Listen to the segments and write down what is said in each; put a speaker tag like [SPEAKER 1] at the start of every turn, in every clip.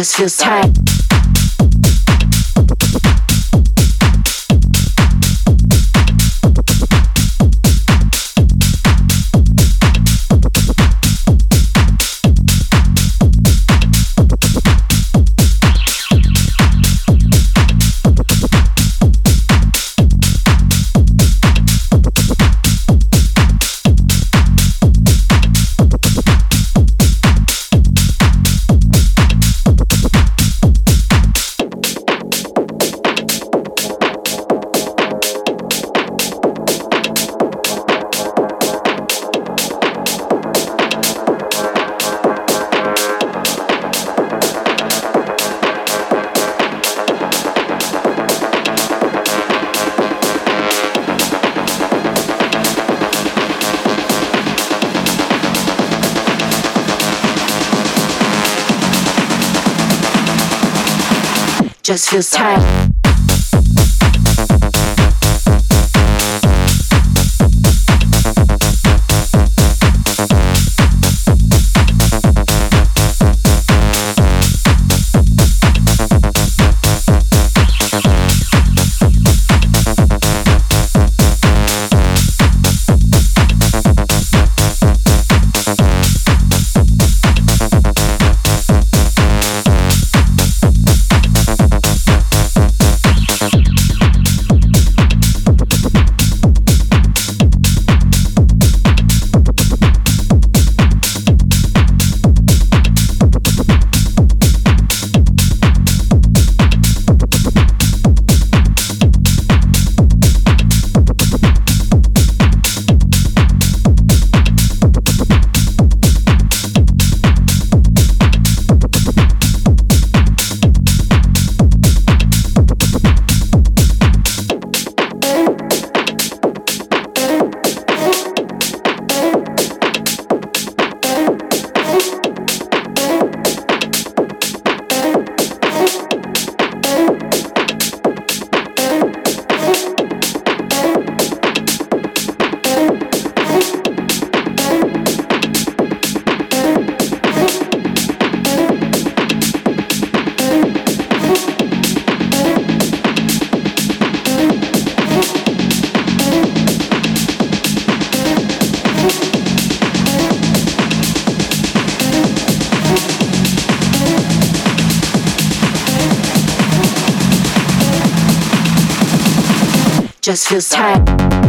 [SPEAKER 1] just feels tight. Just feels tight. Just feels tight.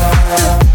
[SPEAKER 2] Yeah.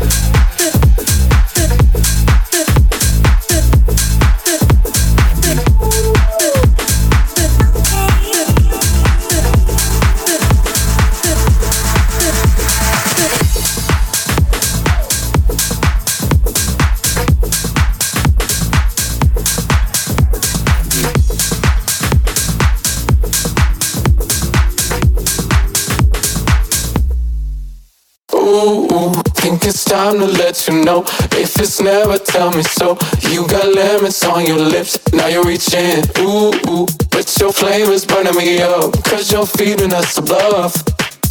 [SPEAKER 2] Time to let you know. If it's never, tell me so. You got lemons on your lips, now you're reaching. Ooh, ooh. But your flame is burning me up, cause you're feeding us the bluff.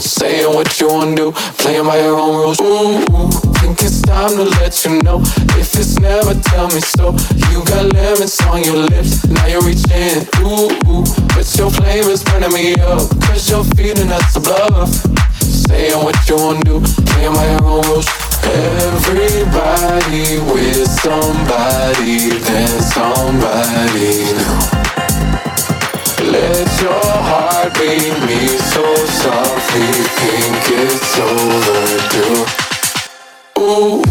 [SPEAKER 2] Saying what you wanna do, playing by your own rules. Ooh, ooh, think it's time to let you know. If it's never, tell me so. You got lemons on your lips, now you're reaching. Ooh, ooh, but your flame is burning me up, cause you're feeding us the bluff. Saying what you wanna do, playing by your own rules. Everybody with somebody, then somebody. Let your heart beat me so softly, think it's overdue. Ooh,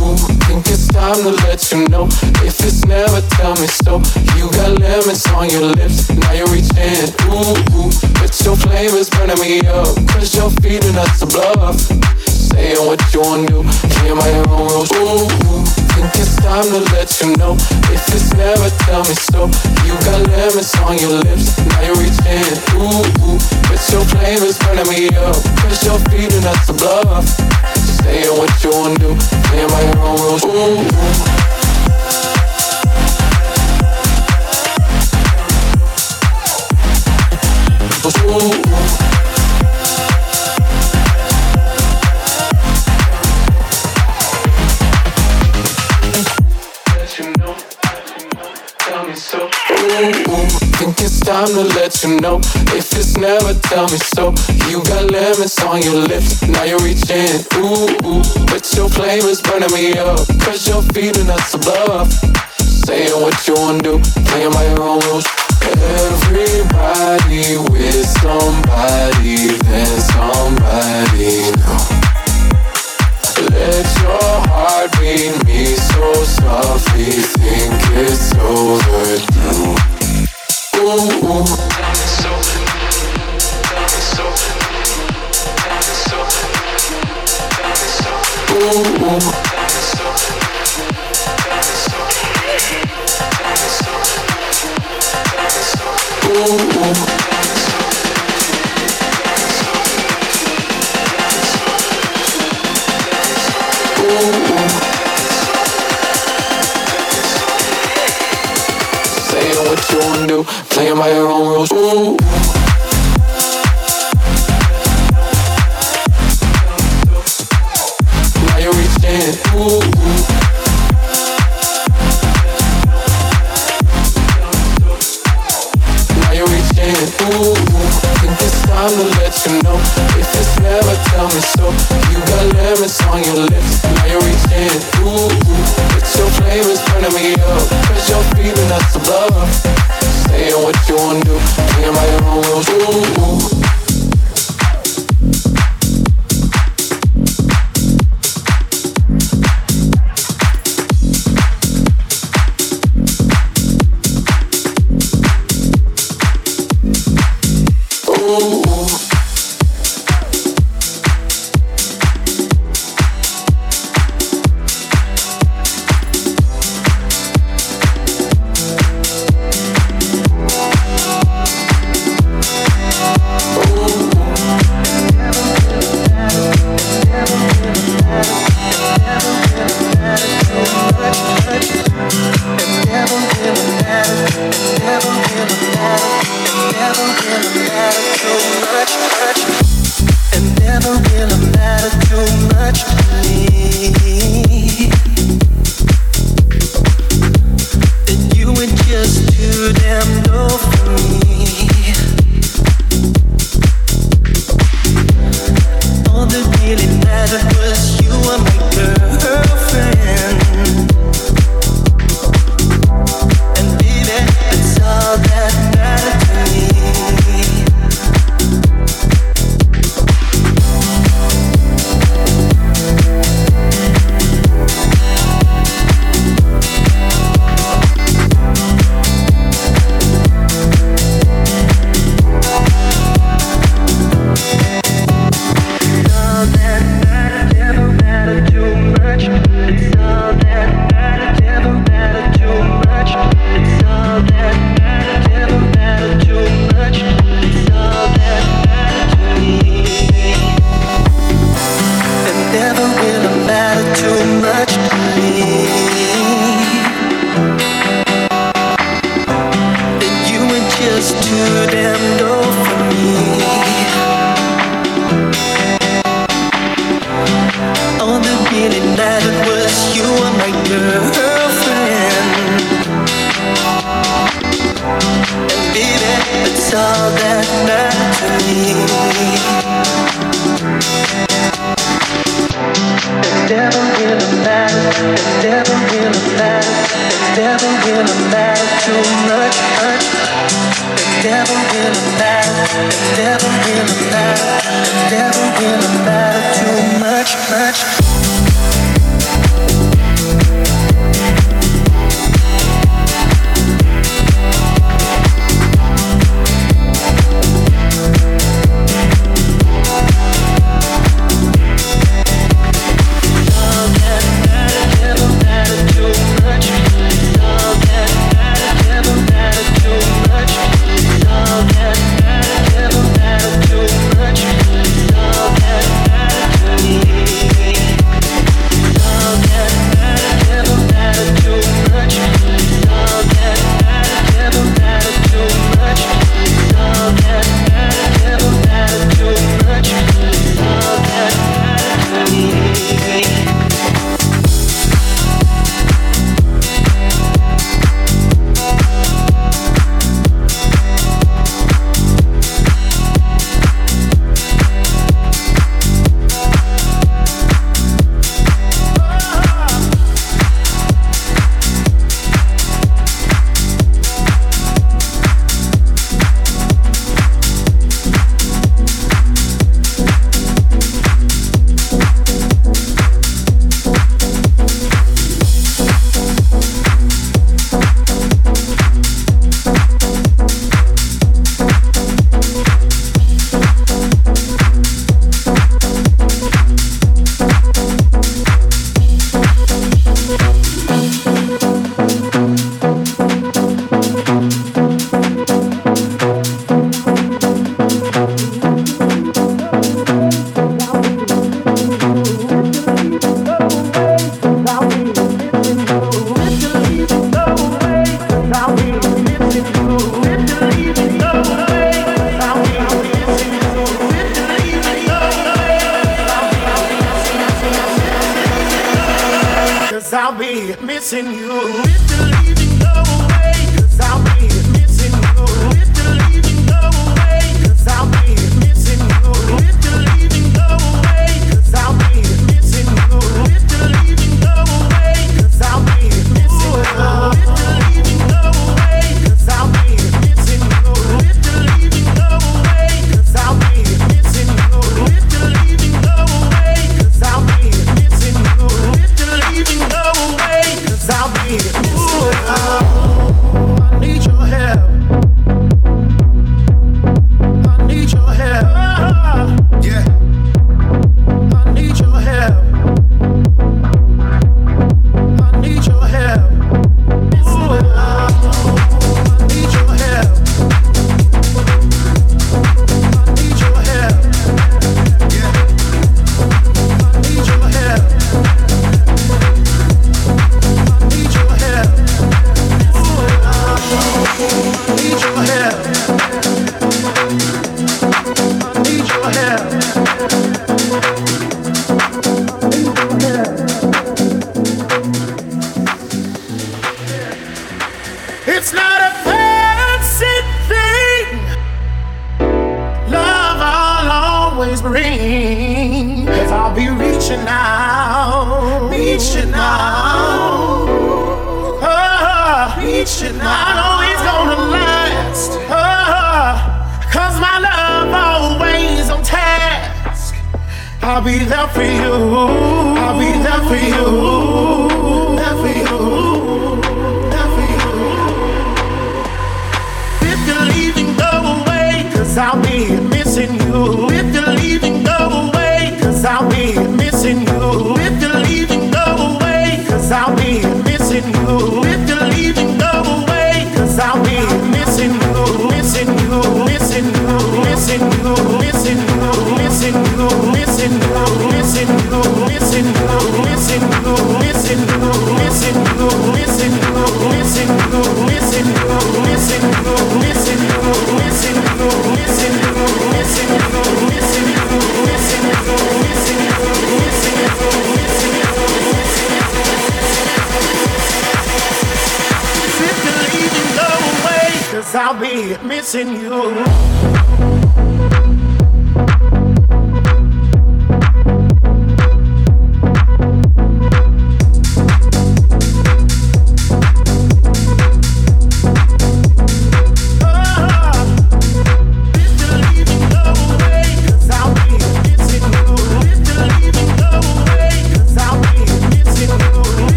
[SPEAKER 2] think it's time to let you know. If it's never, tell me so. You got lemons on your lips, now you're reaching. Ooh, but your flame is burning me up, cause you're feeding us the bluff. Saying what you wanna do, by your own rules. Ooh think it's time to let you know. If it's never, tell me so. You got lemons on your lips, now you're reaching. Ooh, but your flame is burning me up. Cause you're feeding us the bluff. Saying what you wanna do, by your own rules. Ooh, ooh. Think it's time to let you know. If it's never, tell me so. You got lemons on your lips, now you're reaching. Ooh, ooh. But your flame is burning me up. Cause you're feeding us above. Saying what you wanna do, playing by your own rules. Everybody with somebody, then somebody new. Let your heart beat me so softly, think it's overdue what you playing by your own rules. Ooh.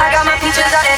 [SPEAKER 3] I got my peaches out